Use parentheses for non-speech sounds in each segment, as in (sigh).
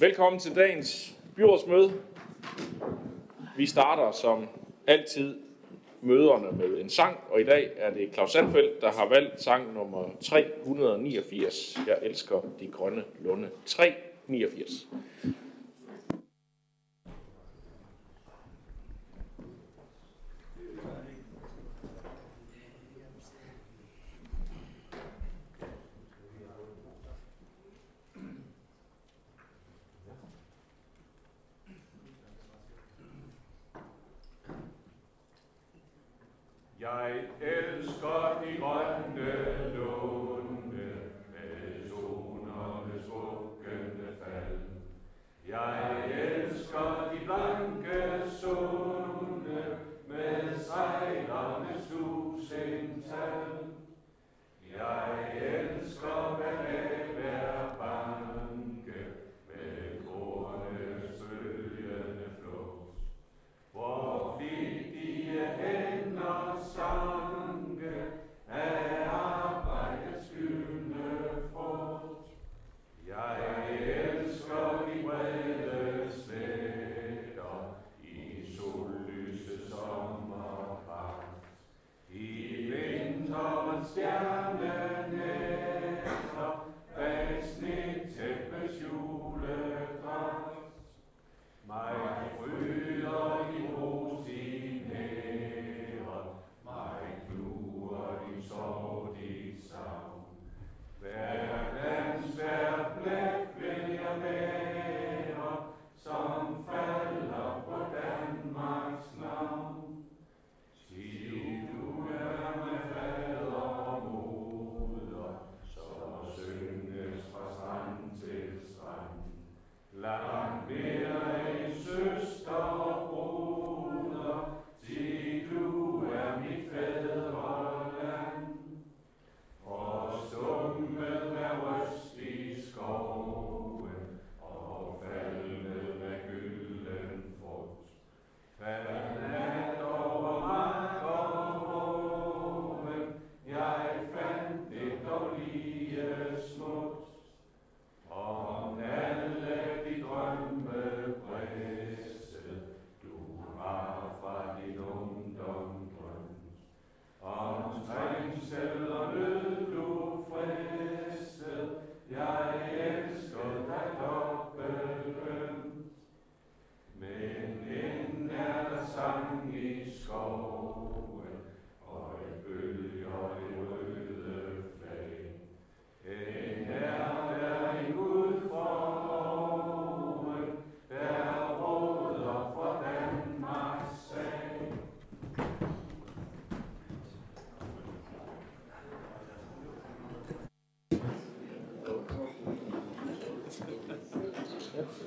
Velkommen til dagens byrådsmøde. Vi starter som altid møderne med en sang, og i dag er det Claus Sandfeldt, der har valgt sang nummer 389. Jeg elsker de grønne lunde. 389.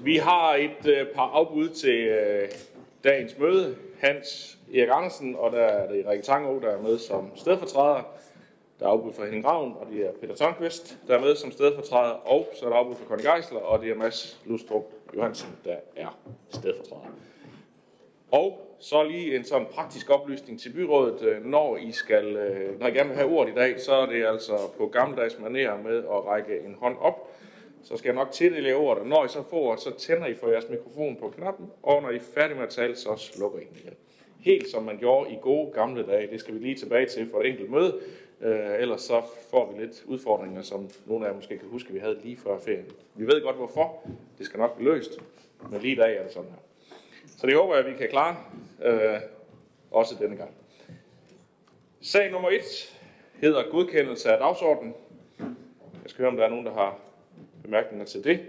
Vi har et øh, par afbud til øh, dagens møde. Hans Erik Andersen, og der er det Rikke Tango, der er med som stedfortræder. Der er afbud for Henning Ravn, og det er Peter Tørnqvist, der er med som stedfortræder. Og så er der afbud for Conny Geisler, og det er Mads Lustrup Johansen, der er stedfortræder. Og så lige en sådan praktisk oplysning til byrådet. Øh, når I skal, øh, når I gerne vil have ordet i dag, så er det altså på gammeldags manér med at række en hånd op. Så skal jeg nok tildele jer ordet. Når I så får ordet, så tænder I for jeres mikrofon på knappen, og når I er færdige med at tale, så slukker I den igen. Helt som man gjorde i gode gamle dage. Det skal vi lige tilbage til for et enkelt møde. Øh, ellers så får vi lidt udfordringer, som nogle af jer måske kan huske, vi havde lige før ferien. Vi ved godt hvorfor. Det skal nok blive løst. Men lige i dag er det sådan her. Så det håber jeg, at vi kan klare. Øh, også denne gang. Sag nummer et hedder godkendelse af dagsordenen. Jeg skal høre, om der er nogen, der har bemærkninger til det.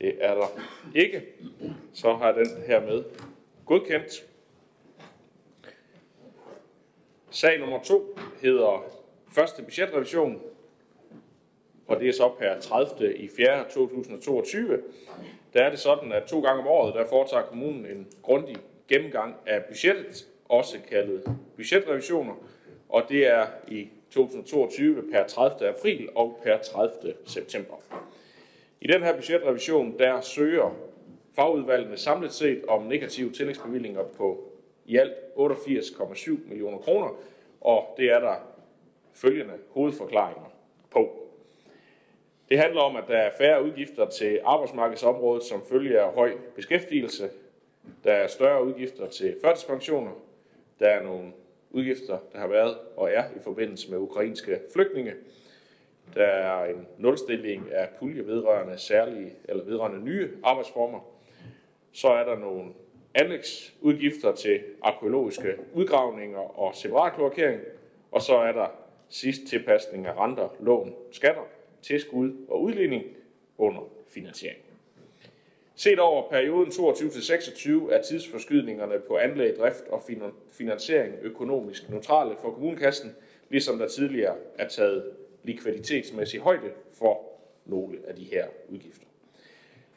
Det er der ikke. Så har den her med godkendt. Sag nummer to hedder første budgetrevision, og det er så per 30. i 4. 2022. Der er det sådan, at to gange om året, der foretager kommunen en grundig gennemgang af budgettet, også kaldet budgetrevisioner, og det er i 2022 per 30. april og per 30. september. I den her budgetrevision, der søger fagudvalgene samlet set om negative tillægsbevillinger på i alt 88,7 millioner kroner, og det er der følgende hovedforklaringer på. Det handler om, at der er færre udgifter til arbejdsmarkedsområdet som følge af høj beskæftigelse. Der er større udgifter til førtidspensioner. Der er nogle udgifter, der har været og er i forbindelse med ukrainske flygtninge. Der er en nulstilling af pulje vedrørende særlige eller vedrørende nye arbejdsformer. Så er der nogle anlægsudgifter til arkeologiske udgravninger og separatkloakering. Og så er der sidst tilpasning af renter, lån, skatter, tilskud og udligning under finansiering. Set over perioden 22-26 er tidsforskydningerne på anlæg, drift og finansiering økonomisk neutrale for kommunekassen, ligesom der tidligere er taget likviditetsmæssig højde for nogle af de her udgifter.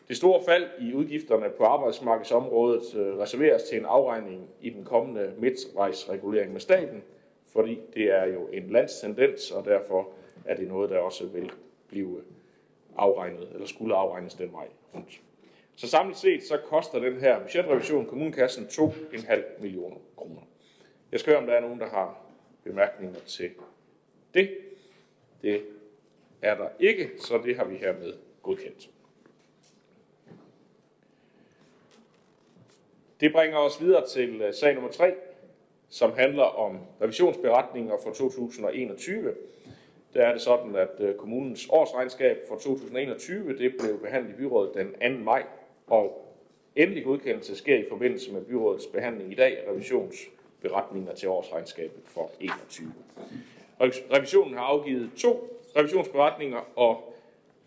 Det store fald i udgifterne på arbejdsmarkedsområdet øh, reserveres til en afregning i den kommende midtvejsregulering med staten, fordi det er jo en landstendens, og derfor er det noget, der også vil blive afregnet, eller skulle afregnes den vej rundt. Så samlet set så koster den her budgetrevision kommunekassen 2,5 millioner kroner. Jeg skal høre, om der er nogen, der har bemærkninger til det. Det er der ikke, så det har vi hermed godkendt. Det bringer os videre til øh, sag nummer 3, som handler om revisionsberetninger for 2021. Der er det sådan, at øh, kommunens årsregnskab for 2021 det blev behandlet i byrådet den 2. maj, og endelig godkendelse sker i forbindelse med byrådets behandling i dag af revisionsberetninger til årsregnskabet for 21. Revisionen har afgivet to revisionsberetninger, og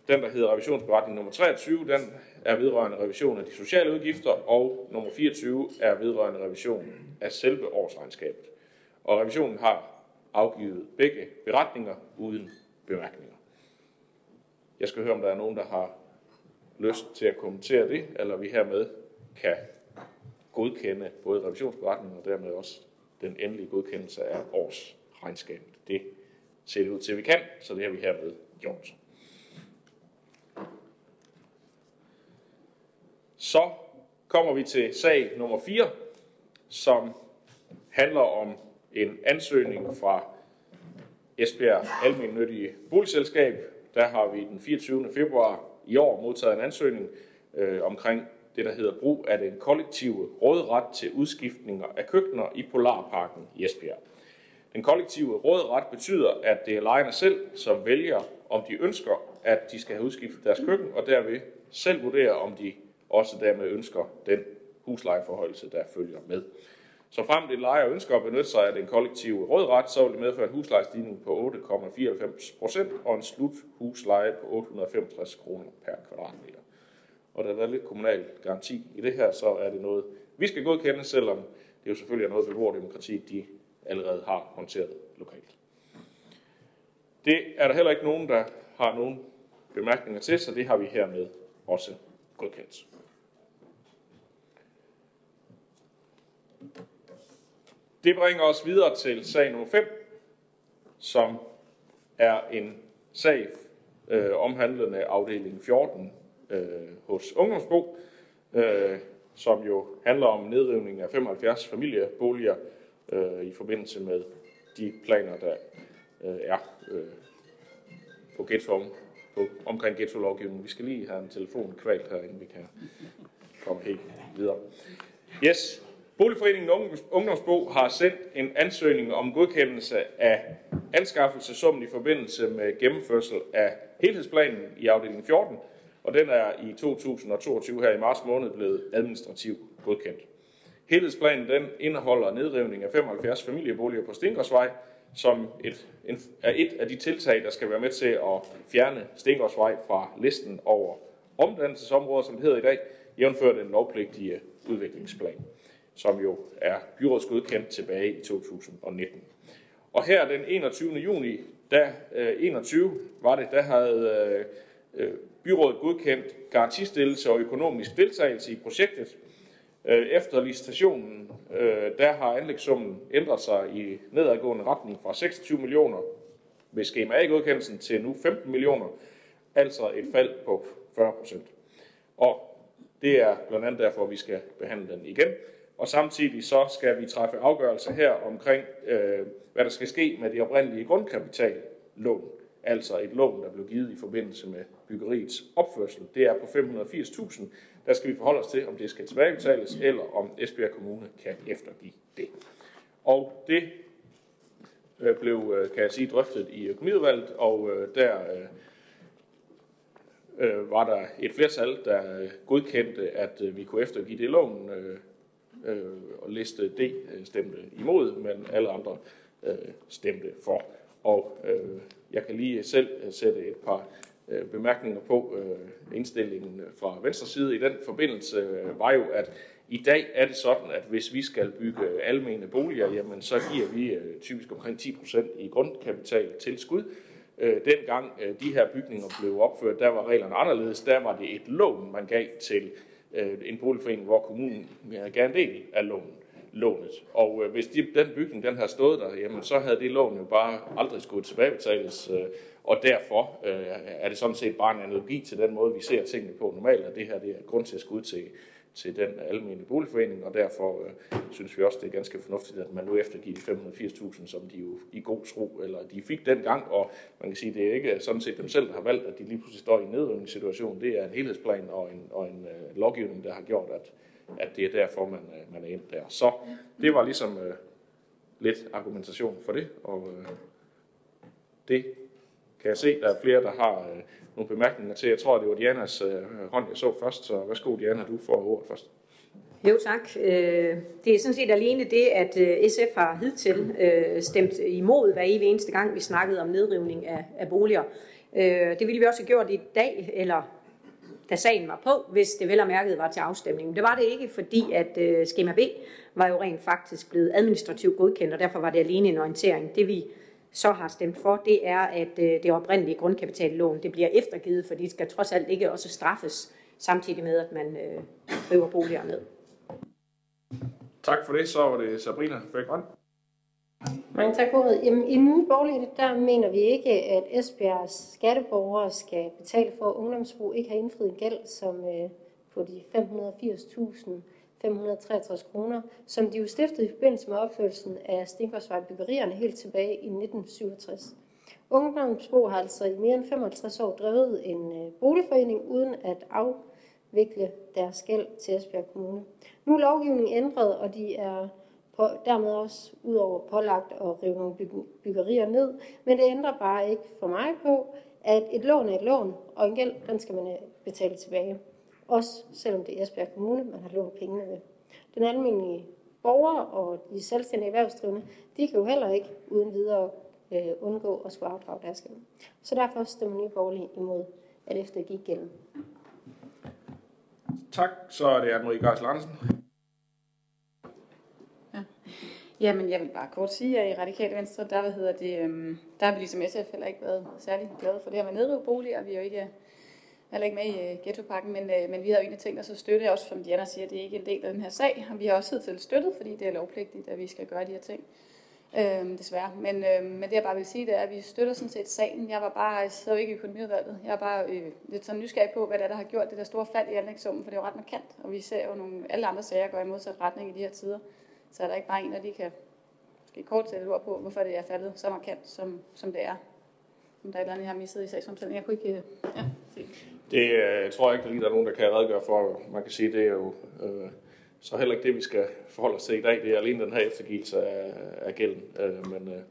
den, der hedder revisionsberetning nummer 23, den er vedrørende revision af de sociale udgifter, og nummer 24 er vedrørende revision af selve årsregnskabet. Og revisionen har afgivet begge beretninger uden bemærkninger. Jeg skal høre, om der er nogen, der har lyst til at kommentere det, eller vi hermed kan godkende både revisionsberetningen og dermed også den endelige godkendelse af årsregnskabet. Det ser det ud til, at vi kan, så det har vi hermed gjort. Så kommer vi til sag nummer 4, som handler om en ansøgning fra Esbjerg Almennyttige Boligselskab. Der har vi den 24. februar i år modtaget en ansøgning øh, omkring det, der hedder brug af den kollektive råderet til udskiftninger af køkkener i Polarparken i Esbjerg. Den kollektive råderet betyder, at det er lejerne selv, som vælger, om de ønsker, at de skal have udskiftet deres køkken, og derved selv vurdere, om de også dermed ønsker den huslejeforholdelse, der følger med. Så frem til lejer ønsker at benytte sig af den kollektive rådret, så vil det medføre en huslejestigning på 8,94 procent og en slut husleje på 865 kroner per kvadratmeter. Og da der er lidt kommunal garanti i det her, så er det noget, vi skal godkende, selvom det jo selvfølgelig er noget beboerdemokrati, de allerede har håndteret lokalt. Det er der heller ikke nogen, der har nogen bemærkninger til, så det har vi hermed også godkendt. Det bringer os videre til sag nummer 5, som er en sag øh, omhandlende afdeling 14 øh, hos Ungdomsbo, øh, som jo handler om nedrivning af 75 familieboliger øh, i forbindelse med de planer, der øh, er øh, på ghetto, på, omkring ghetto-lovgivningen. Vi skal lige have en telefon kvalt her, inden vi kan komme helt videre. Yes, Boligforeningen Ungdomsbo har sendt en ansøgning om godkendelse af anskaffelsesummen i forbindelse med gennemførsel af helhedsplanen i afdeling 14, og den er i 2022 her i marts måned blevet administrativt godkendt. Helhedsplanen den indeholder nedrivning af 75 familieboliger på Stengårdsvej, som et, en, er et af de tiltag, der skal være med til at fjerne Stengårdsvej fra listen over omdannelsesområder, som det hedder i dag, jævnført den lovpligtige udviklingsplan som jo er byrådsgodkendt tilbage i 2019. Og her den 21. juni, da øh, 21 var det, der havde øh, øh, byrådet godkendt garantistillelse og økonomisk deltagelse i projektet. Øh, efter licitationen, øh, der har anlægssummen ændret sig i nedadgående retning fra 26 millioner ved skema A-godkendelsen til nu 15 millioner, altså et fald på 40 procent. Og det er blandt andet derfor, vi skal behandle den igen og samtidig så skal vi træffe afgørelse her omkring, øh, hvad der skal ske med de oprindelige grundkapitallån altså et lån, der blev givet i forbindelse med byggeriets opførsel. Det er på 580.000. Der skal vi forholde os til, om det skal tilbagebetales, eller om Esbjerg Kommune kan eftergive det. Og det øh, blev, øh, kan jeg sige, drøftet i økonomiudvalget, og øh, der øh, øh var der et flertal, der øh, godkendte, at øh, vi kunne eftergive det lån, øh, og liste D øh, stemte imod, men alle andre øh, stemte for. Og øh, jeg kan lige selv øh, sætte et par bemærkninger på indstillingen fra venstre side i den forbindelse, var jo, at i dag er det sådan, at hvis vi skal bygge almene boliger, jamen så giver vi øh, typisk omkring 10% i grundkapital tilskud. Øh, dengang øh, de her bygninger blev opført, der var reglerne anderledes. Der var det et lån, man gav til Øh, en boligforening, hvor kommunen gav en del af lånet lånet. Og øh, hvis de, den bygning den har stået der, jamen, så havde det lån jo bare aldrig skulle tilbagebetales. Øh, og derfor øh, er det sådan set bare en analogi til den måde, vi ser tingene på normalt, at det her det er grund til at skulle til, til den almindelige boligforening, og derfor øh, synes vi også, det er ganske fornuftigt, at man nu eftergiver de 580.000, som de jo i god tro, eller de fik dengang, og man kan sige, det er ikke sådan set dem selv, der har valgt, at de lige pludselig står i en nedrivningssituation. Det er en helhedsplan og en, og en øh, lovgivning, der har gjort, at, at det er derfor, man, øh, man er ind der. Så det var ligesom øh, lidt argumentation for det, og øh, det kan jeg se, der er flere, der har øh, nogle bemærkninger til. Jeg tror, det var Dianas øh, hånd, jeg så først, så værsgo Diana, du får ordet først. Jo tak. Øh, det er sådan set alene det, at øh, SF har hidtil øh, stemt imod hver evig eneste gang, vi snakkede om nedrivning af, af boliger. Øh, det ville vi også have gjort i dag, eller da sagen var på, hvis det vel og mærket var til afstemning. Men Det var det ikke, fordi at øh, skema B var jo rent faktisk blevet administrativt godkendt, og derfor var det alene en orientering. Det vi så har stemt for, det er, at øh, det oprindelige grundkapitallån det bliver eftergivet, for det skal trods alt ikke også straffes, samtidig med, at man øh, river boliger ned. Tak for det. Så var det Sabrina Bækgrøn. Mange tak for det. Jamen, I Nye Borgerlige, der mener vi ikke, at Esbjergs skatteborgere skal betale for, at ungdomsbrug ikke har indfriet en gæld, som øh, på de 580.000 563 kroner, som de jo stiftede i forbindelse med opførelsen af Stinkvarsvej byggerierne helt tilbage i 1967. Ungdomsbo har altså i mere end 55 år drevet en øh, boligforening uden at afvikle deres gæld til Esbjerg Kommune. Nu er lovgivningen ændret, og de er på, dermed også udover pålagt at rive nogle byggerier ned, men det ændrer bare ikke for mig på, at et lån er et lån, og en gæld, den skal man øh, betale tilbage. Også selvom det er Esbjerg Kommune, man har lånt pengene ved. Den almindelige borger og de selvstændige erhvervsdrivende, de kan jo heller ikke uden videre øh, undgå at skulle afdrage deres gæld. Så derfor stemmer Nye Borgerlige imod at eftergive gælden. Tak. Så er det Anne-Marie Gersel Andersen. Ja. Jamen, jeg vil bare kort sige, at i Radikale Venstre, der, hvad hedder det, øhm, der har vi ligesom SF heller ikke været særlig glade for det her med nedrive boliger. Vi er jo ikke heller ikke med i uh, ghettopakken, men, uh, men vi har jo egentlig tænkt os at støtte, også som Diana siger, det er ikke en del af den her sag, og vi har også til støttet, fordi det er lovpligtigt, at vi skal gøre de her ting. Øhm, desværre. Men, øhm, men det jeg bare vil sige, det er, at vi støtter sådan set sagen. Jeg var bare, jeg sad ikke i økonomiudvalget. Jeg er bare øh, lidt sådan nysgerrig på, hvad det er, der har gjort det der store fald i anlægssummen, for det er jo ret markant. Og vi ser jo nogle, alle andre sager går i modsat retning i de her tider. Så er der ikke bare en, der lige kan måske kort sætte ord på, hvorfor det er faldet så markant, som, som det er. Om der er et eller andet, jeg har misset i sagsomtalen. Jeg kunne ikke øh, ja, se. Det øh, tror jeg ikke, der lige er nogen, der kan redegøre for. Man kan sige, det er jo øh, så heller ikke det, vi skal forholde os til i dag. Det er alene den her eftergivelse af, af gælden. Øh, men øh,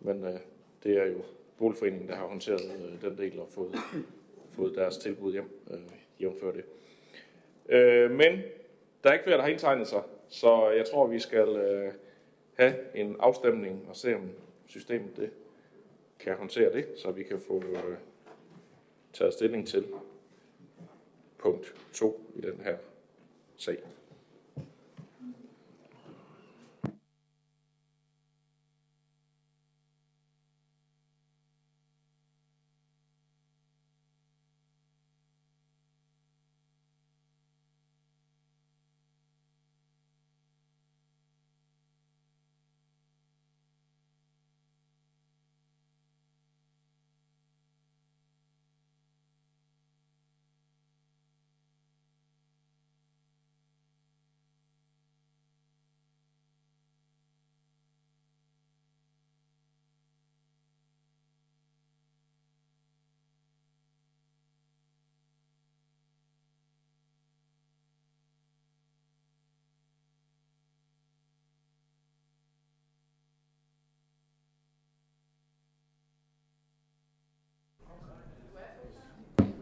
men øh, det er jo boligforeningen, der har håndteret øh, den del og fået, fået deres tilbud hjem, øh, jævnfør det. Øh, men der er ikke flere, der har indtegnet sig, så jeg tror, vi skal øh, have en afstemning og se, om systemet det kan håndtere det, så vi kan få øh, taget stilling til punkt 2 i den her sag.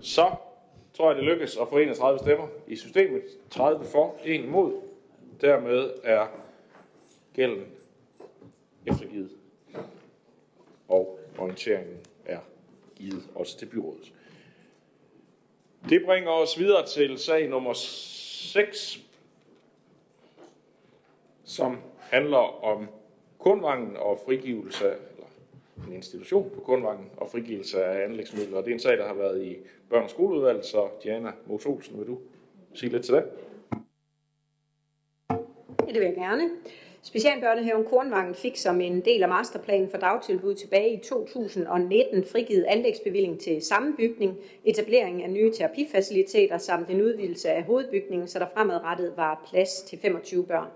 Så tror jeg, det lykkes at få 31 stemmer i systemet. 30 for, 1 imod. Dermed er gælden eftergivet. Og orienteringen er givet også til byrådet. Det bringer os videre til sag nummer 6, som handler om Kundvangen og frigivelse af, eller en institution på Kundvangen og frigivelse af anlægsmidler. Og det er en sag, der har været i børn- og skoleudvalg, så Diana Mos Olsen, vil du sige lidt til det? Ja, det vil jeg gerne. Specialbørnehaven Kornvangen fik som en del af masterplanen for dagtilbud tilbage i 2019 frigivet anlægsbevilling til sammenbygning, etablering af nye terapifaciliteter samt en udvidelse af hovedbygningen, så der fremadrettet var plads til 25 børn.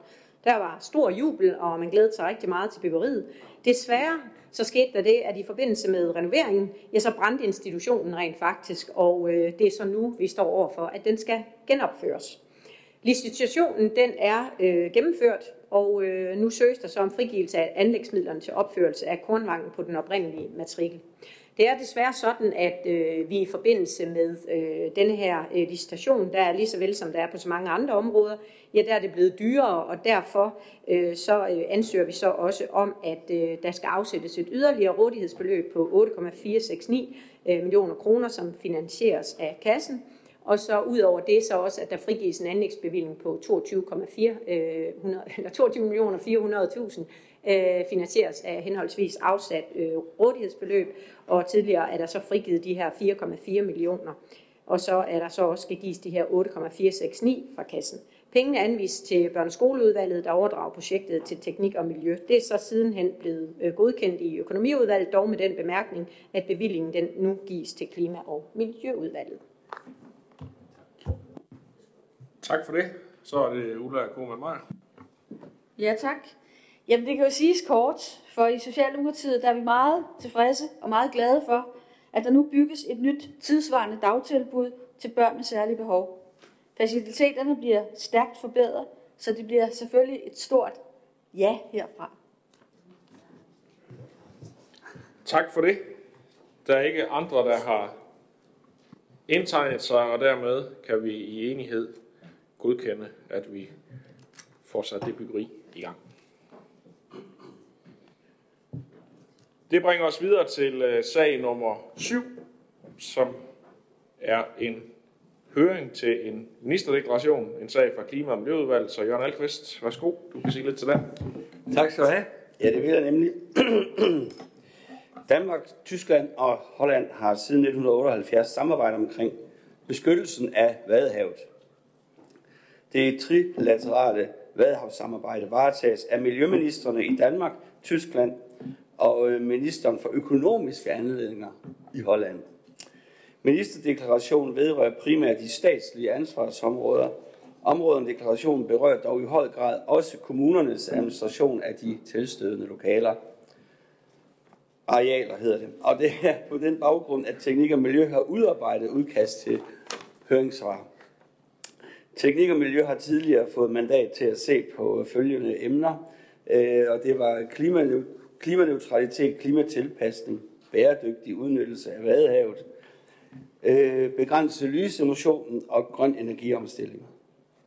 Der var stor jubel, og man glædede sig rigtig meget til byggeriet. Desværre så skete der det, at i forbindelse med renoveringen, ja, så brændte institutionen rent faktisk, og øh, det er så nu, vi står overfor, at den skal genopføres. Licitationen den er øh, gennemført, og øh, nu søges der så om frigivelse af anlægsmidlerne til opførelse af kornvangen på den oprindelige matrikel. Det er desværre sådan, at øh, vi i forbindelse med øh, denne her øh, licitation, der er lige så vel som der er på så mange andre områder, ja, der er det blevet dyrere, og derfor øh, så øh, ansøger vi så også om, at øh, der skal afsættes et yderligere rådighedsbeløb på 8,469 øh, millioner kroner, som finansieres af kassen. Og så ud over det så også, at der frigives en anlægsbevilling på 22,4 øh, 22 millioner 400.000 øh, finansieres af henholdsvis afsat øh, rådighedsbeløb, og tidligere er der så frigivet de her 4,4 millioner. Og så er der så også skal gives de her 8,469 fra kassen. Pengene anvist til børneskoleudvalget, der overdrager projektet til teknik og miljø. Det er så sidenhen blevet øh, godkendt i økonomiudvalget, dog med den bemærkning, at bevillingen den nu gives til klima- og miljøudvalget. Tak for det. Så er det Ulla Kohlmann Meyer. Ja, tak. Jamen, det kan jo siges kort, for i Socialdemokratiet der er vi meget tilfredse og meget glade for, at der nu bygges et nyt tidsvarende dagtilbud til børn med særlige behov. Faciliteterne bliver stærkt forbedret, så det bliver selvfølgelig et stort ja herfra. Tak for det. Der er ikke andre, der har indtegnet sig, og dermed kan vi i enighed godkende, at vi får sat det byggeri i gang. Det bringer os videre til øh, sag nummer 7, som er en høring til en ministerdeklaration, en sag fra Klima- og Miljøudvalget. Så Jørgen Alkvist, værsgo, du kan sige lidt til det. Tak skal du have. Ja, det vil jeg nemlig. Danmark, Tyskland og Holland har siden 1978 samarbejdet omkring beskyttelsen af Vadehavet. Det trilaterale Vadehavssamarbejde varetages af miljøministerne i Danmark, Tyskland og øh, ministeren for økonomiske anledninger i Holland. Ministerdeklarationen vedrører primært de statslige ansvarsområder. Områden deklarationen berører dog i høj grad også kommunernes administration af de tilstødende lokaler. Arealer hedder det. Og det er på den baggrund, at Teknik og Miljø har udarbejdet udkast til høringssvar. Teknik og Miljø har tidligere fået mandat til at se på følgende emner, øh, og det var klimaneutralitet, klimaneutralitet, klimatilpasning, bæredygtig udnyttelse af Vadehavet, øh, begrænse lysemotionen og grøn energiomstilling.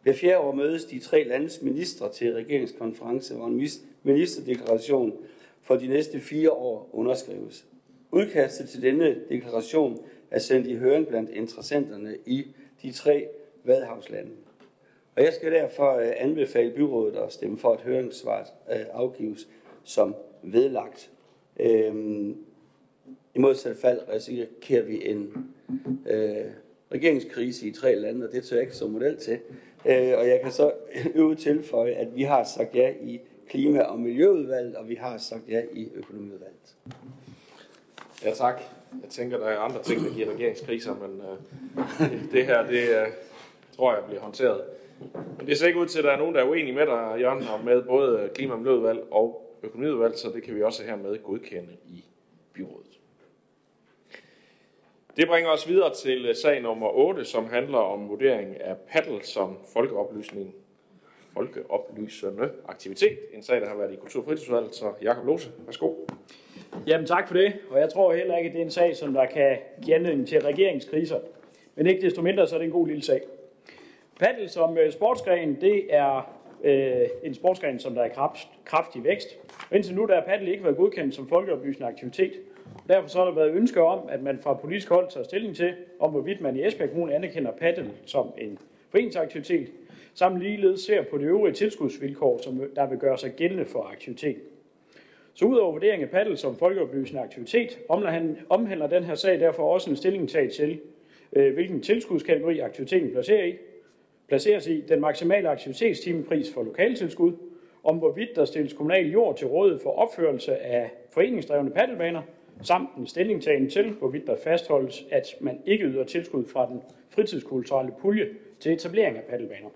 Hver fjerde år mødes de tre landes ministre til regeringskonference, hvor en ministerdeklaration for de næste fire år underskrives. Udkastet til denne deklaration er sendt i høring blandt interessenterne i de tre Vadehavslande. Og jeg skal derfor øh, anbefale byrådet at stemme for, at høringssvaret øh, afgives som vedlagt. Øhm, I modsat fald risikerer vi en øh, regeringskrise i tre lande, og det tør jeg ikke som model til. Øh, og jeg kan så (laughs) øve tilføje, at vi har sagt ja i klima- og miljøudvalget, og vi har sagt ja i økonomiudvalget. Ja, tak. Jeg tænker, der er andre ting, der giver regeringskriser, men øh, det her, det øh, tror jeg bliver håndteret. Men det ser ikke ud til, at der er nogen, der er uenige med dig, Jørgen, og med både klima- og miljøudvalg og økonomiudvalg, så det kan vi også hermed godkende i byrådet. Det bringer os videre til sag nummer 8, som handler om vurdering af paddle som folkeoplysning folkeoplysende aktivitet. En sag, der har været i Kultur- og så Jakob Lose, værsgo. Jamen tak for det, og jeg tror heller ikke, at det er en sag, som der kan give anledning til regeringskriser. Men ikke desto mindre, så er det en god lille sag. Paddle som øh, sportsgren, det er øh, en sportsgren, som der er kraft, kraftig vækst. Og indtil nu der er paddel ikke været godkendt som folkeoplysende aktivitet. Derfor så har der været ønsker om, at man fra politisk hold tager stilling til, om hvorvidt man i Esbjerg Kommune anerkender paddel som en foreningsaktivitet, samt ligeledes ser på de øvrige tilskudsvilkår, som der vil gøre sig gældende for aktiviteten. Så udover vurdering af paddel som folkeoplysende aktivitet, omhandler den her sag derfor også en stillingtag til, øh, hvilken tilskudskategori aktiviteten placerer i, placeres i, den maksimale aktivitetstimepris for lokaltilskud, om hvorvidt der stilles kommunal jord til rådighed for opførelse af foreningsdrevne paddelbaner, samt en stillingtagen til, hvorvidt der fastholdes, at man ikke yder tilskud fra den fritidskulturelle pulje til etablering af paddelbaner.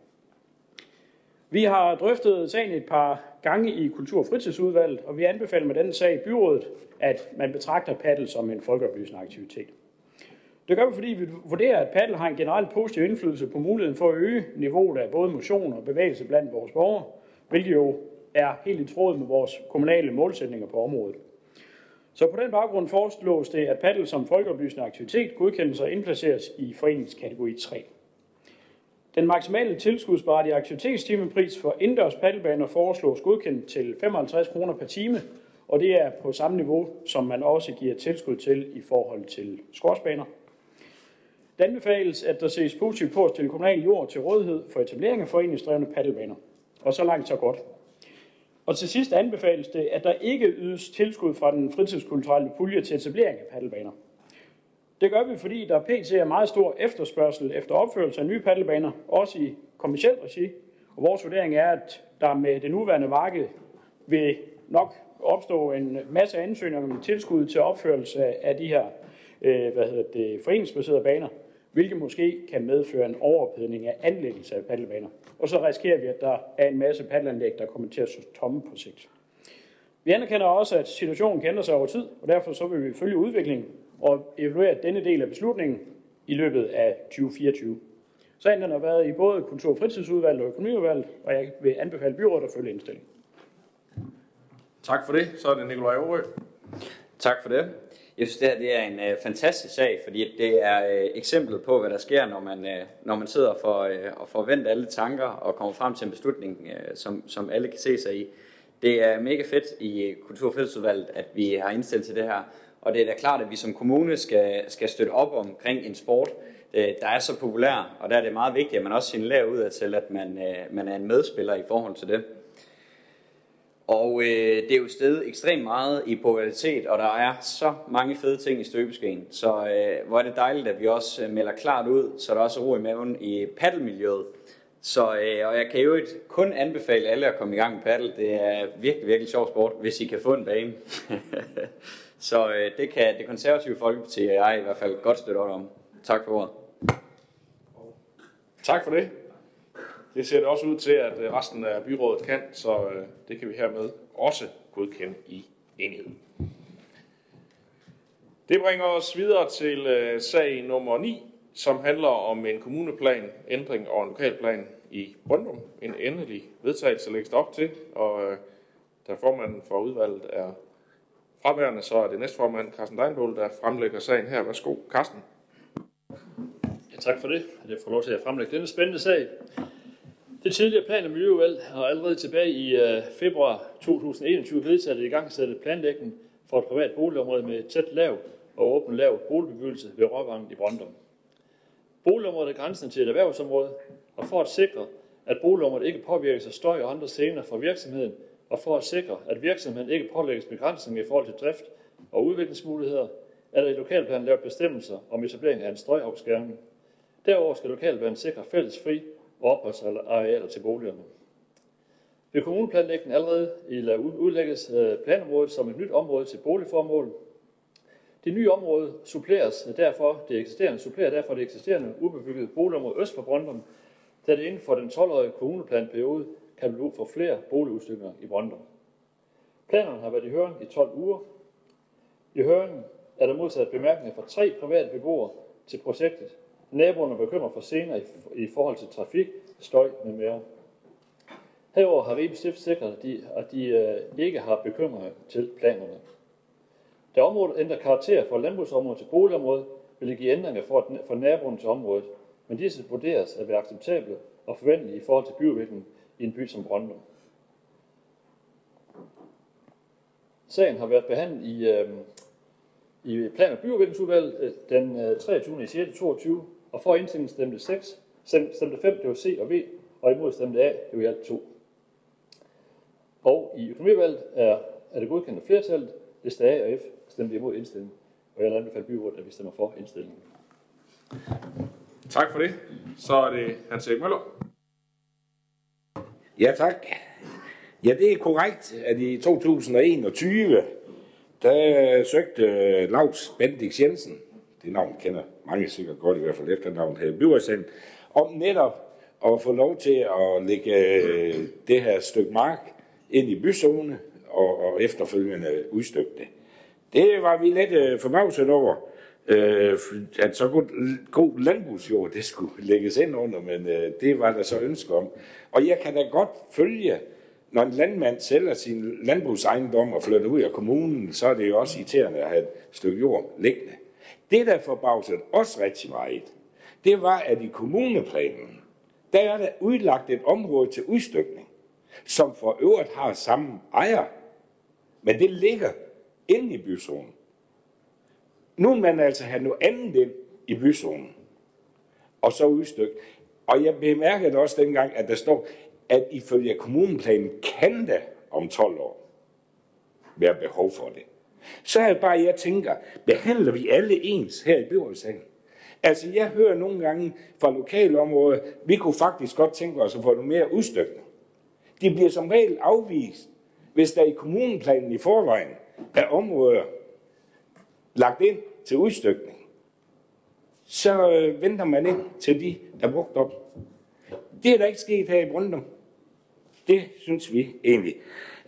Vi har drøftet sagen et par gange i Kultur- og Fritidsudvalget, og vi anbefaler med denne sag i byrådet, at man betragter paddel som en folkeoplysende aktivitet. Det gør vi, fordi vi vurderer, at paddle har en generelt positiv indflydelse på muligheden for at øge niveauet af både motion og bevægelse blandt vores borgere, hvilket jo er helt i tråd med vores kommunale målsætninger på området. Så på den baggrund foreslås det, at paddle som folkeoplysende aktivitet godkendes og indplaceres i foreningskategori 3. Den maksimale tilskudsberettigede aktivitetstimepris for indendørs paddelbaner foreslås godkendt til 55 kroner per time, og det er på samme niveau, som man også giver tilskud til i forhold til squashbaner. Det anbefales, at der ses positivt på at stille kommunal jord til rådighed for etablering af foreningsdrevne paddelbaner. Og så langt så godt. Og til sidst anbefales det, at der ikke ydes tilskud fra den fritidskulturelle pulje til etablering af paddelbaner. Det gør vi, fordi der pt. er meget stor efterspørgsel efter opførelse af nye paddelbaner, også i kommersielt regi. Og vores vurdering er, at der med det nuværende marked vil nok opstå en masse ansøgninger om tilskud til opførelse af de her øh, hvad hedder det, foreningsbaserede baner, hvilket måske kan medføre en overophedning af anlæggelse af paddelbaner. Og så risikerer vi, at der er en masse paddelanlæg, der kommer til at stå tomme på sigt. Vi anerkender også, at situationen kan ændre sig over tid, og derfor så vil vi følge udviklingen og evaluere denne del af beslutningen i løbet af 2024. Sagen den har været i både kultur- og fritidsudvalget og økonomiudvalget, og jeg vil anbefale byrådet at følge indstillingen. Tak for det. Så er det Nikolaj Aarø. Tak for det. Jeg synes, det her det er en øh, fantastisk sag, fordi det er øh, eksemplet på, hvad der sker, når man, øh, når man sidder for, øh, og forventer alle tanker og kommer frem til en beslutning, øh, som, som alle kan se sig i. Det er mega fedt i øh, Kultur- og at vi har indstillet til det her. Og det er da klart, at vi som kommune skal, skal støtte op omkring en sport, øh, der er så populær. Og der er det meget vigtigt, at man også signalerer ud af til, at man, øh, man er en medspiller i forhold til det. Og øh, det er jo stedet ekstremt meget i popularitet, og der er så mange fede ting i støbeskeen. Så øh, hvor er det dejligt, at vi også øh, melder klart ud, så der også er ro i maven i paddelmiljøet. Så, øh, og jeg kan jo kun anbefale alle at komme i gang med paddle. Det er virkelig, virkelig sjov sport, hvis I kan få en bane. (laughs) så øh, det kan det konservative Folkeparti og jeg i hvert fald godt støtte op om. Tak for ordet. Tak for det. Det ser det også ud til, at øh, resten af byrådet kan, så øh, det kan vi hermed også godkende i enighed. Det bringer os videre til øh, sag nummer 9, som handler om en kommuneplan, ændring og en lokalplan i Brøndum. En endelig vedtagelse lægges op til, og da formanden for udvalget er fraværende, så er det næstformand Carsten Deinbold, der fremlægger sagen her. Værsgo, Carsten. Ja, tak for det, at jeg får lov til at fremlægge denne spændende sag. Det tidligere plan- og miljøudvalg har allerede tilbage i øh, februar 2021 vedtaget i gang sætte planlægning for et privat boligområde med tæt lav og åben lav boligbebyggelse ved Råvangen i Brøndum. Boligområdet er grænsen til et erhvervsområde, og for at sikre, at boligområdet ikke påvirkes af støj og andre scener fra virksomheden, og for at sikre, at virksomheden ikke pålægges begrænsninger i forhold til drift og udviklingsmuligheder, er der i lokalplanen lavet bestemmelser om etablering af en støjafskærmning. Derover skal lokalplanen sikre fælles fri opholdsarealer til boligerne. Ved kommuneplanlægningen allerede udlægges øh, planområdet som et nyt område til boligformål. Det nye område suppleres derfor, det eksisterende supplerer derfor det eksisterende ubebyggede boligområde øst for Brøndum, da det inden for den 12-årige kommuneplanperiode kan blive for flere boligudstykninger i Brøndum. Planerne har været i høring i 12 uger. I høringen er der modsat bemærkninger fra tre private beboere til projektet, Naboerne bekymrer for senere i forhold til trafik, støj med mere. Herover har Ribe Stift sikret, at de, at de øh, ikke har bekymringer til planerne. Da området ændrer karakter fra landbrugsområde til boligområde, vil det give ændringer for, for naboerne til området, men disse vurderes at være acceptable og forventelige i forhold til byudviklingen i en by som Brøndum. Sagen har været behandlet i, øh, i plan- og byudviklingsudvalget øh, den øh, 23. i 6. 22, og for indstillingen stemte 6, stemte 5, det var C og V, og imod stemte A, det var i alt 2. Og i økonomivalget er, er det godkendt af flertallet, hvis A og F stemte imod indstillingen. Og jeg vil anbefale byrådet, at vi stemmer for indstillingen. Tak for det. Så er det Hans Erik Møller. Ja, tak. Ja, det er korrekt, at i 2021, der søgte Lars Bendix Jensen, det navn kender mange sikkert godt, i hvert fald efternavnet her i byrådsen, om netop at få lov til at lægge øh, det her stykke mark ind i byzone og, og efterfølgende udstykke det. Det var vi lidt øh, forbavset over, øh, at så god, god landbrugsjord, det skulle (laughs) lægges ind under, men øh, det var der så ønske om. Og jeg kan da godt følge, når en landmand sælger sin landbrugsejendom og flytter ud af kommunen, så er det jo også irriterende at have et stykke jord liggende. Det, der forbavsede os rigtig meget, det var, at i kommuneplanen, der er der udlagt et område til udstykning, som for øvrigt har samme ejer. Men det ligger inde i byzonen. Nu vil man altså have noget andet ind i byzonen, og så udstykke. Og jeg bemærkede også dengang, at der står, at ifølge kommuneplanen kan der om 12 år være behov for det. Så er det bare, jeg tænker, behandler vi alle ens her i byrådssagen? Altså, jeg hører nogle gange fra lokalområdet, vi kunne faktisk godt tænke os at få noget mere udstykning. De bliver som regel afvist, hvis der i kommunenplanen i forvejen er områder lagt ind til udstykning. Så øh, venter man ind til de er brugt op. Det er der ikke sket her i Brøndum. Det synes vi egentlig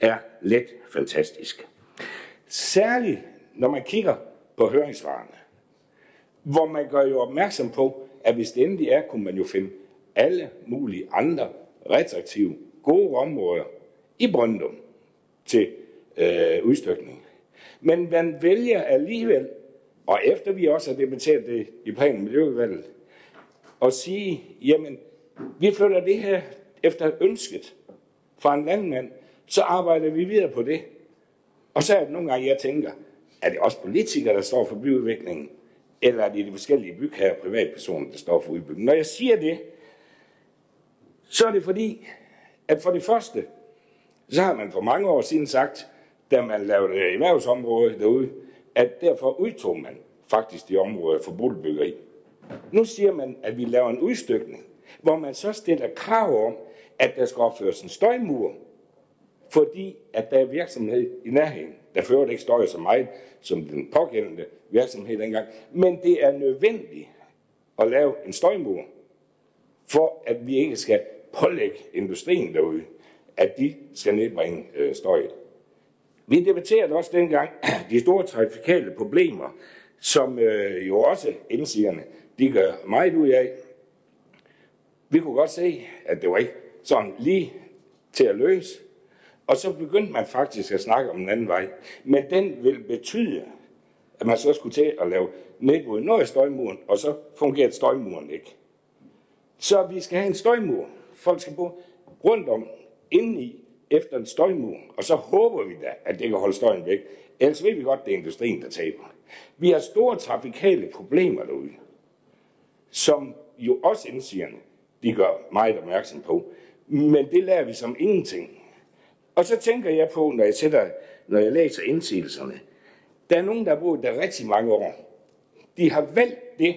er lidt fantastisk. Særligt når man kigger på høringssvarene, hvor man gør jo opmærksom på, at hvis det endelig er, kunne man jo finde alle mulige andre retraktive, gode områder i Brøndum til øh, udstykning. Men man vælger alligevel, og efter vi også har debatteret det i planen Miljøudvalget, at sige, jamen, vi flytter det her efter ønsket fra en landmand, så arbejder vi videre på det. Og så er det nogle gange, jeg tænker, er det også politikere, der står for byudviklingen, eller er det de forskellige bygherrer og privatpersoner, der står for udbygningen? Når jeg siger det, så er det fordi, at for det første, så har man for mange år siden sagt, da man lavede erhvervsområdet derude, at derfor udtog man faktisk de områder for boligbyggeri. Nu siger man, at vi laver en udstykning, hvor man så stiller krav om, at der skal opføres en støjmur, fordi at der er virksomhed i nærheden, der fører ikke støjer så meget som den pågældende virksomhed dengang. Men det er nødvendigt at lave en støjmur, for at vi ikke skal pålægge industrien derude, at de skal nedbringe øh, støjet. Vi debatterede også dengang (clears throat) de store trafikale problemer, som øh, jo også indsigerne, de gør meget ud af. Vi kunne godt se, at det var ikke sådan lige til at løse. Og så begyndte man faktisk at snakke om en anden vej. Men den vil betyde, at man så skulle til at lave nedbrud noget af støjmuren, og så fungerer støjmuren ikke. Så vi skal have en støjmur. Folk skal bo rundt om, indeni, efter en støjmur, og så håber vi da, at det kan holde støjen væk. Ellers ved vi godt, at det er industrien, der taber. Vi har store trafikale problemer derude, som jo også indsigerne, de gør meget opmærksom på. Men det lærer vi som ingenting. Og så tænker jeg på, når jeg, sætter, når jeg læser indsigelserne, der er nogen, der har boet der rigtig mange år. De har valgt det,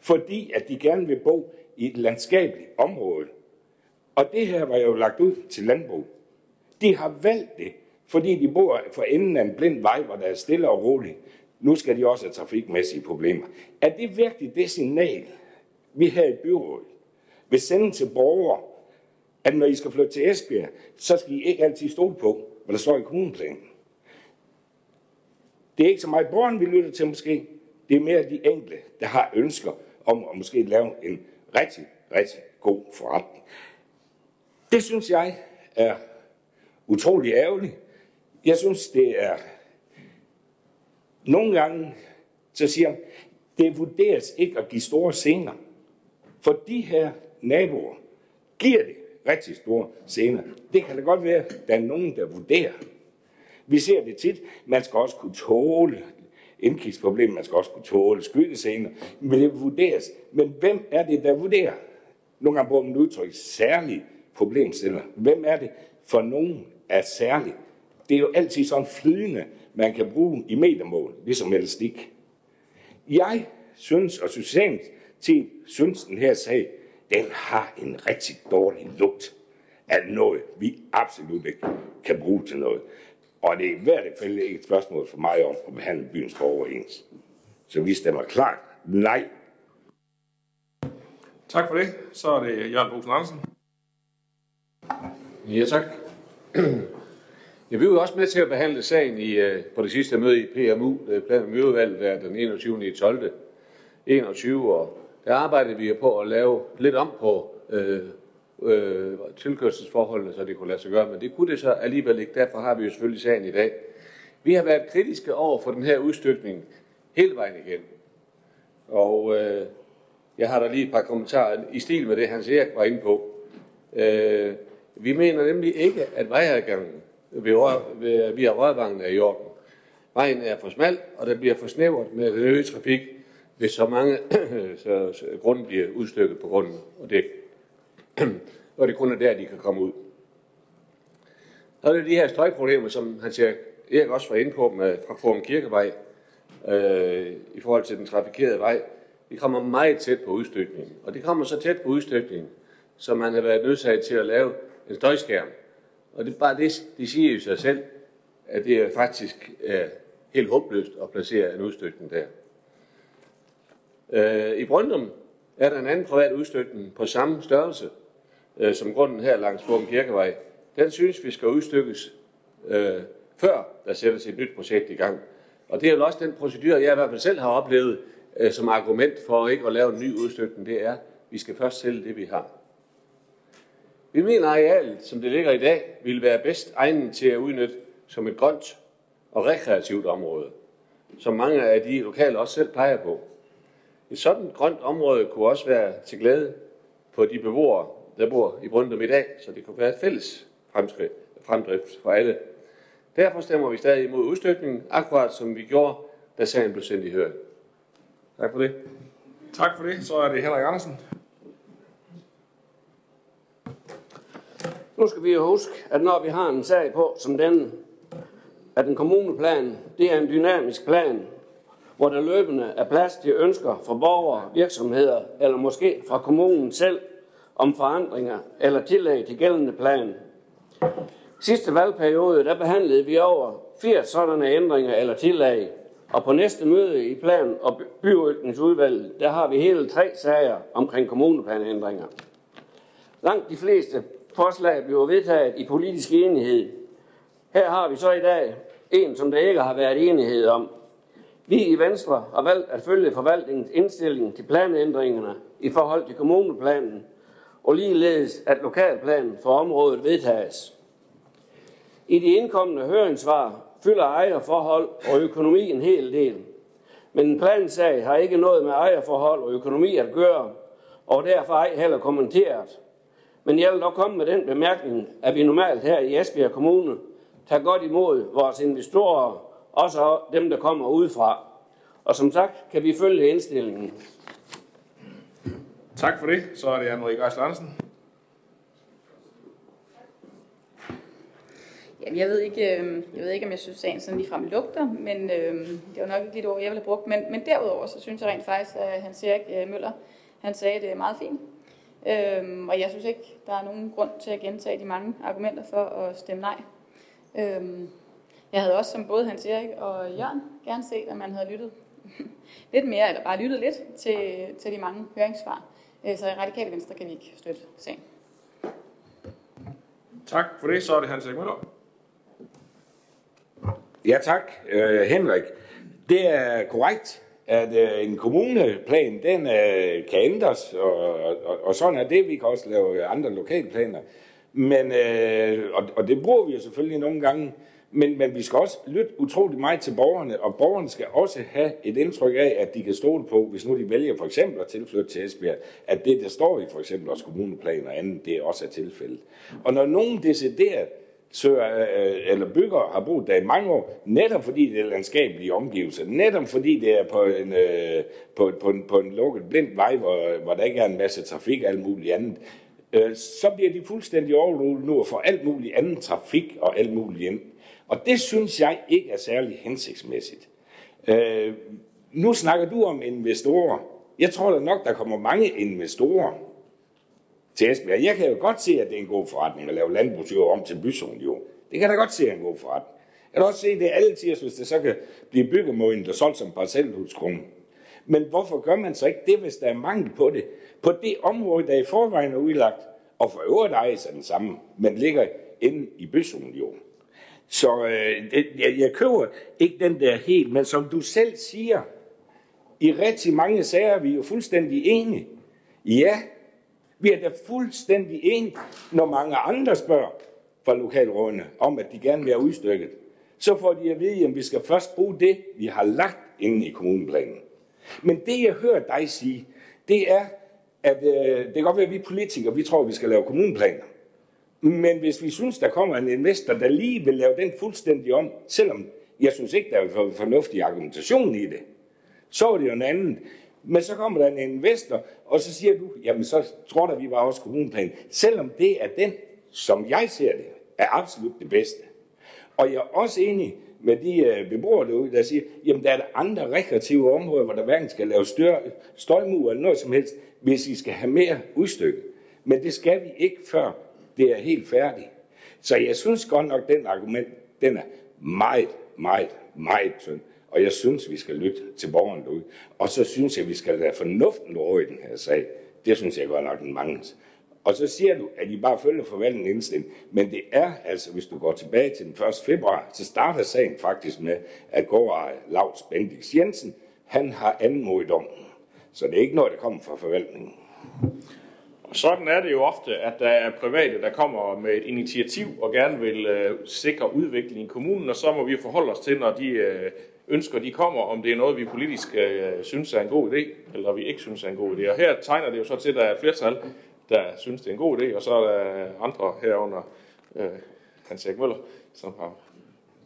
fordi at de gerne vil bo i et landskabeligt område. Og det her var jo lagt ud til landbrug. De har valgt det, fordi de bor for enden af en blind vej, hvor der er stille og roligt. Nu skal de også have trafikmæssige problemer. Er det virkelig det signal, vi her i byrådet vil sende til borgere, at når I skal flytte til Esbjerg, så skal I ikke altid stole på, hvad der står i kommuneplanen. Det er ikke så meget borgerne, vi lytter til måske. Det er mere de enkelte, der har ønsker om at måske lave en rigtig, rigtig god forretning. Det synes jeg er utrolig ærgerligt. Jeg synes, det er nogle gange, så siger jeg, Det vurderes ikke at give store scener. For de her naboer giver det rigtig store scener. Det kan da godt være, at der er nogen, der vurderer. Vi ser det tit. Man skal også kunne tåle indkigsproblemer. man skal også kunne tåle skyldescener. Men det vurderes. Men hvem er det, der vurderer? Nogle gange bruger man udtryk særlig problemstiller. Hvem er det for nogen er særligt? Det er jo altid sådan flydende, man kan bruge i metermål, ligesom elastik. Jeg synes, og Socialdemokratiet synes, den her sag, den har en rigtig dårlig lugt af noget, vi absolut ikke kan bruge til noget. Og det er i hvert fald ikke et spørgsmål for mig om at behandle byens borgere ens. Så vi stemmer klart nej. Tak for det. Så er det Jørgen Bosen Andersen. Ja, tak. (clears throat) Ja, vi var også med til at behandle sagen i, øh, på det sidste møde i PMU, øh, Plan- og Miljøudvalget, der den 21. i 12. 21, og der arbejdede vi på at lave lidt om på øh, øh, tilkørselsforholdene, så det kunne lade sig gøre, men det kunne det så alligevel ikke. Derfor har vi jo selvfølgelig sagen i dag. Vi har været kritiske over for den her udstykning hele vejen igen. Og øh, jeg har da lige et par kommentarer i stil med det, Hans Erik var inde på. Øh, vi mener nemlig ikke, at vejadgangen ved, Rør- ved, via Rødvangen er i orden. Vejen er for smal, og den bliver for snævert med den øge trafik, hvis så mange (clears throat) så, grund grunden bliver udstykket på grunden, og det, (clears throat) og det kun er der, de kan komme ud. Så er det de her støjproblemer, som han siger, Erik også var inde på med, fra Forum Kirkevej, øh, i forhold til den trafikerede vej. Vi kommer meget tæt på udstykningen, og det kommer så tæt på udstykningen, så man har været nødsaget til at lave en støjskærm. Og det er bare det, de siger jo sig selv, at det er faktisk øh, helt håbløst at placere en udstykning der. Øh, I Brøndum er der en anden privat udstykning på samme størrelse øh, som grunden her langs Forum Kirkevej. Den synes vi skal udstykkes øh, før der sættes et nyt projekt i gang. Og det er jo også den procedure, jeg i hvert fald selv har oplevet øh, som argument for ikke at lave en ny udstykning. Det er, at vi skal først sælge det, vi har. Vi mener, at arealet, som det ligger i dag, vil være bedst egnet til at udnytte som et grønt og rekreativt område, som mange af de lokale også selv peger på. Et sådan grønt område kunne også være til glæde for de beboere, der bor i Brøndum i dag, så det kunne være et fælles fremdrift for alle. Derfor stemmer vi stadig imod udstykningen, akkurat som vi gjorde, da sagen blev sendt i høring. Tak for det. Tak for det. Så er det Henrik Andersen. Nu skal vi jo huske, at når vi har en sag på som den, at en kommuneplan, det er en dynamisk plan, hvor der løbende er plads til ønsker fra borgere, virksomheder eller måske fra kommunen selv om forandringer eller tillæg til gældende plan. Sidste valgperiode, der behandlede vi over 80 sådanne ændringer eller tillæg, og på næste møde i plan- og byudviklingsudvalget, der har vi hele tre sager omkring kommuneplanændringer. Langt de fleste forslag bliver vedtaget i politisk enighed. Her har vi så i dag en, som der ikke har været enighed om. Vi i Venstre har valgt at følge forvaltningens indstilling til planændringerne i forhold til kommuneplanen, og ligeledes at lokalplanen for området vedtages. I de indkommende høringssvar fylder ejerforhold og økonomi en hel del. Men en plansag har ikke noget med ejerforhold og økonomi at gøre, og derfor ej heller kommenteret. Men jeg vil dog komme med den bemærkning, at vi normalt her i Esbjerg Kommune tager godt imod vores investorer, også dem, der kommer udefra. Og som sagt, kan vi følge indstillingen. Tak for det. Så er det Anne-Marie Geisler Andersen. Jamen, jeg ved ikke, øh, jeg ved ikke, om jeg synes, sagen sådan ligefrem lugter, men øh, det var nok ikke lidt ord, jeg ville have brugt. Men, men derudover, så synes jeg rent faktisk, at Hans Erik øh, Møller, han sagde det meget fint. Øhm, og jeg synes ikke, der er nogen grund til at gentage de mange argumenter for at stemme nej. Øhm, jeg havde også, som både Hans Erik og Jørgen, gerne set, at man havde lyttet (laughs) lidt mere, eller bare lyttet lidt til, til de mange høringssvar. Øh, så i radikale venstre kan vi ikke støtte sagen. Tak for det. Så er det Hans Erik Møller. Ja tak, øh, Henrik. Det er korrekt, at øh, en kommuneplan, den øh, kan ændres, og, og, og sådan er det. Vi kan også lave andre lokalplaner. Men, øh, og, og det bruger vi jo selvfølgelig nogle gange, men, men vi skal også lytte utrolig meget til borgerne, og borgerne skal også have et indtryk af, at de kan stole på, hvis nu de vælger for eksempel at tilflytte til Esbjerg, at det, der står i for eksempel også kommuneplaner og andet, det også er tilfældet. Og når nogen decideret søger, øh, eller bygger har boet der i mange år, netop fordi det er landskabelige omgivelser, netop fordi det er på en, øh, på, på, en, på en lukket blind vej, hvor, hvor der ikke er en masse trafik og alt muligt andet, øh, så bliver de fuldstændig overrullet nu og får alt muligt anden trafik og alt muligt ind. Og det synes jeg ikke er særlig hensigtsmæssigt. Øh, nu snakker du om investorer. Jeg tror da nok, der kommer mange investorer til Esbjerg. Jeg kan jo godt se, at det er en god forretning at lave landbrugsjord om til byzonejord. Det kan jeg da godt se er en god forretning. Jeg kan også se, at det er altid, hvis det så kan blive bygget mod en, der solgt som parcelhusgrund. Men hvorfor gør man så ikke det, hvis der er mangel på det? På det område, der i forvejen er udlagt, og for øvrigt ejes af den samme, men ligger inde i byzonejord. Så øh, jeg, jeg køber ikke den der helt, men som du selv siger, i rigtig mange sager er vi jo fuldstændig enige. Ja, vi er da fuldstændig enige, når mange andre spørger fra lokalrådene om, at de gerne vil have udstykket. Så får de at vide, at vi skal først bruge det, vi har lagt inde i kommuneplanen. Men det, jeg hører dig sige, det er, at øh, det kan godt være, at vi politikere, vi tror, at vi skal lave kommuneplaner. Men hvis vi synes, der kommer en investor, der lige vil lave den fuldstændig om, selvom jeg synes ikke, der er fornuftig argumentation i det, så er det jo en anden. Men så kommer der en investor, og så siger du, jamen så tror der, vi var også kommunplan. Selvom det er den, som jeg ser det, er absolut det bedste. Og jeg er også enig med de øh, beboere derude, der siger, jamen der er der andre rekreative områder, hvor der hverken skal lave større støjmur eller noget som helst, hvis I skal have mere udstykke. Men det skal vi ikke, før det er helt færdigt. Så jeg synes godt nok, den argument, den er meget, meget, meget tynd. Og jeg synes, vi skal lytte til borgeren derude. Og så synes jeg, vi skal lade fornuften råd i den her sag. Det synes jeg godt nok den mangler. Og så siger du, at I bare følger forvaltningen indstilling. Men det er altså, hvis du går tilbage til den 1. februar, så starter sagen faktisk med, at gårdejer Lars Bendix Jensen, han har anmodet om. Så det er ikke noget, der kommer fra forvaltningen. Og sådan er det jo ofte, at der er private, der kommer med et initiativ og gerne vil øh, sikre udvikling i kommunen, og så må vi forholde os til, når de øh, ønsker, de kommer, om det er noget, vi politisk øh, synes er en god idé, eller vi ikke synes er en god idé. Og her tegner det jo så til, at der er et flertal, der synes, det er en god idé, og så er der andre herunder, øh, Hans Erik Møller, som har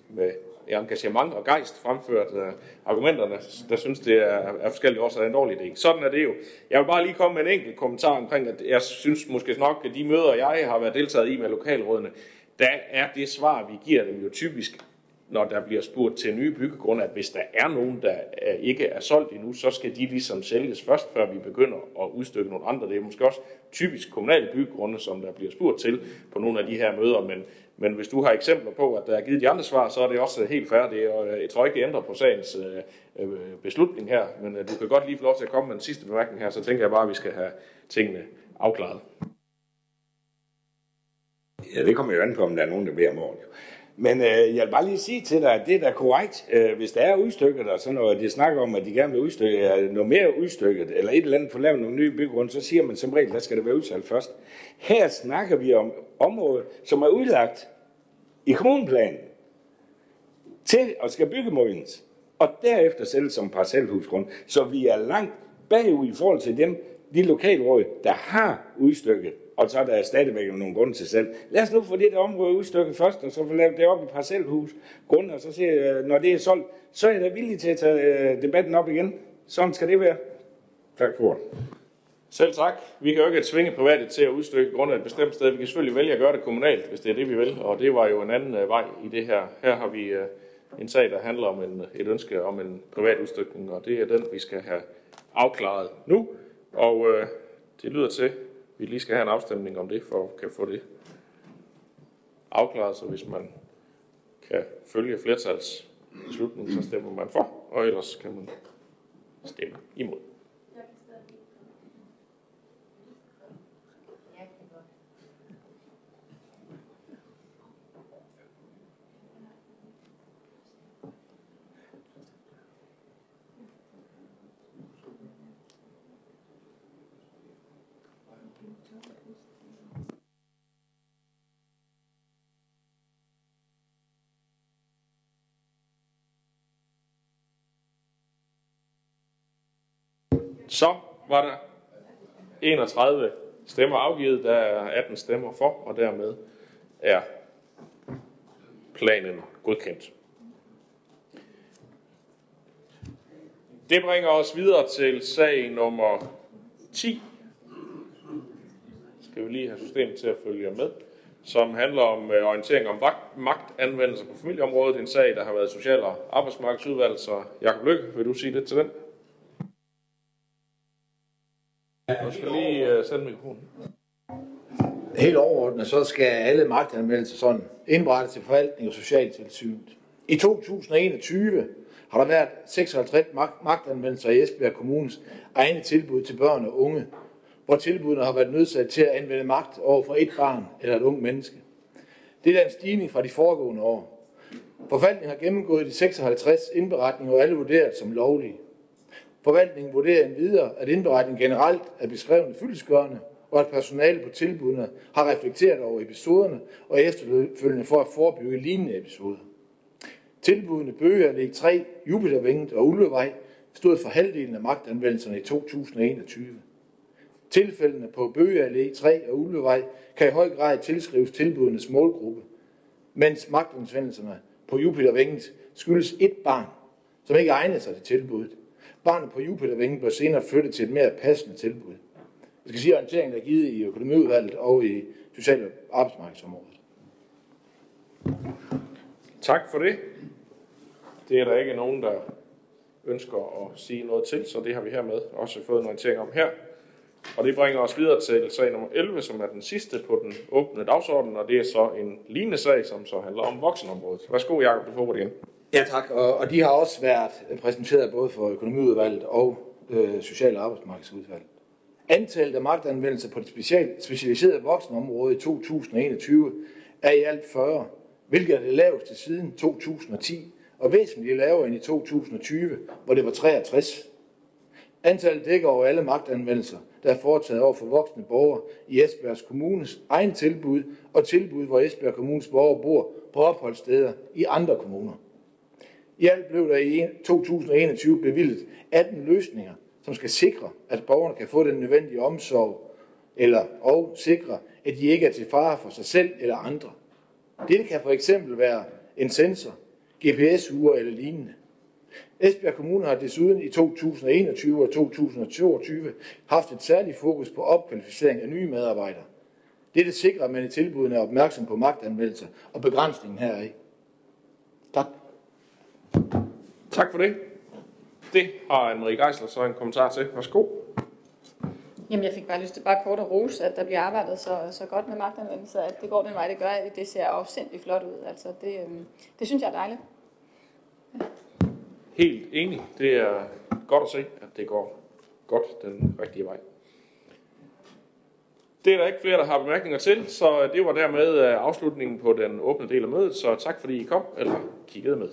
med engagement og gejst fremført øh, argumenterne, der synes, det er af forskellige årsager en dårlig idé. Sådan er det jo. Jeg vil bare lige komme med en enkelt kommentar omkring, at jeg synes måske nok, at de møder, jeg har været deltaget i med lokalrådene, der er det svar, vi giver dem jo typisk, når der bliver spurgt til nye byggegrunde, at hvis der er nogen, der ikke er solgt endnu, så skal de ligesom sælges først, før vi begynder at udstykke nogle andre. Det er måske også typisk kommunale byggegrunde, som der bliver spurgt til på nogle af de her møder, men, men hvis du har eksempler på, at der er givet de andre svar, så er det også helt færdigt, og øh, jeg tror ikke, det ændrer på sagens øh, øh, beslutning her, men øh, du kan godt lige få lov til at komme med den sidste bemærkning her, så tænker jeg bare, at vi skal have tingene afklaret. Ja, det kommer jo an på, om der er nogen, der beder om ordentligt. Men øh, jeg vil bare lige sige til dig, at det er da korrekt, øh, hvis der er udstykket, og så når de snakker om, at de gerne vil udstykke øh, noget mere udstykket, eller et eller andet for at lave nogle nye byggrunde, så siger man som regel, der skal det være udsalgt først. Her snakker vi om området, som er udlagt i kommunplanen til at skal bygge modens, og derefter sælges som parcelhusgrund. Så vi er langt bagud i forhold til dem, de lokalråd, der har udstykket og så er der stadigvæk nogle grunde til selv. Lad os nu få det der område udstykket først, og så få lavet det op i parcelhus, grunde, og så siger når det er solgt, så er jeg da villig til at tage øh, debatten op igen. Sådan skal det være. Tak for Selv tak. Vi kan jo ikke tvinge private til at udstykke grund af et bestemt sted. Vi kan selvfølgelig vælge at gøre det kommunalt, hvis det er det, vi vil. Og det var jo en anden øh, vej i det her. Her har vi øh, en sag, der handler om en, et ønske om en privat udstykning, og det er den, vi skal have afklaret nu. Og øh, det lyder til, vi lige skal have en afstemning om det, for at kan få det afklaret, så hvis man kan følge flertals beslutning, så stemmer man for, og ellers kan man stemme imod. Så var der 31 stemmer afgivet, der er 18 stemmer for, og dermed er planen godkendt. Det bringer os videre til sag nummer 10. Skal vi lige have systemet til at følge med som handler om øh, orientering om magtanvendelse på familieområdet. En sag, der har været Social- og Arbejdsmarkedsudvalg, så Jakob Lykke, vil du sige lidt til den? Du skal lige uh, sende mikrofonen. Helt overordnet, så skal alle magtanvendelser sådan indberettes til forvaltning og socialtilsynet. I 2021 har der været 56 magtanvendelser i Esbjerg Kommunes egne tilbud til børn og unge, hvor tilbudene har været nødsat til at anvende magt over for et barn eller et ung menneske. Det er en stigning fra de foregående år. Forvaltningen har gennemgået de 56 indberetninger og alle vurderet som lovlige. Forvaltningen vurderer endvidere, at indberetningen generelt er beskrevende fyldesgørende, og at personalet på tilbudene har reflekteret over episoderne og efterfølgende for at forebygge lignende episoder. Tilbudene Bøge Allé 3, Jupitervinget og Ulvevej stod for halvdelen af magtanvendelserne i 2021. Tilfældene på Bøge Allé 3 og Ulvevej kan i høj grad tilskrives tilbudenes målgruppe, mens magtanvendelserne på Jupitervinget skyldes et barn, som ikke egner sig til tilbuddet. Barnet på Jupitervingen bør senere flytte til et mere passende tilbud. Jeg skal sige, at orienteringen er givet i økonomiudvalget og i social- og arbejdsmarkedsområdet. Tak for det. Det er der ikke nogen, der ønsker at sige noget til, så det har vi hermed også fået en orientering om her. Og det bringer os videre til sag nummer 11, som er den sidste på den åbne dagsorden, og det er så en lignende sag, som så handler om voksenområdet. Værsgo, Jacob, du får det igen. Ja, tak. Og, og de har også været præsenteret både for økonomiudvalget og øh, social- og arbejdsmarkedsudvalget. Antallet af magtanvendelser på det special, specialiserede voksenområde i 2021 er i alt 40, hvilket er det laveste siden 2010, og væsentligt lavere end i 2020, hvor det var 63. Antallet dækker over alle magtanvendelser, der er foretaget over for voksne borgere i Esbjergs Kommunes egen tilbud og tilbud, hvor Esbjerg Kommunes borgere bor på opholdssteder i andre kommuner. I alt blev der i 2021 bevilget 18 løsninger, som skal sikre, at borgerne kan få den nødvendige omsorg, eller og sikre, at de ikke er til fare for sig selv eller andre. Dette kan for eksempel være en sensor, GPS-ure eller lignende. Esbjerg Kommune har desuden i 2021 og 2022 haft et særligt fokus på opkvalificering af nye medarbejdere. Dette sikrer, at man i tilbudene er opmærksom på magtanmeldelser og begrænsningen heraf. Tak. Tak for det. Det har Anne-Marie Geisler så en kommentar til. Værsgo. Jamen, jeg fik bare lyst til bare kort at rose, at der bliver arbejdet så, så godt med magtanvendelse, at det går den vej, det gør, at det ser afsindig flot ud. Altså, det, øhm, det synes jeg er dejligt. Helt enig. Det er godt at se, at det går godt den rigtige vej. Det er der ikke flere, der har bemærkninger til, så det var dermed øh, afslutningen på den åbne del af mødet. Så tak fordi I kom, eller kiggede med.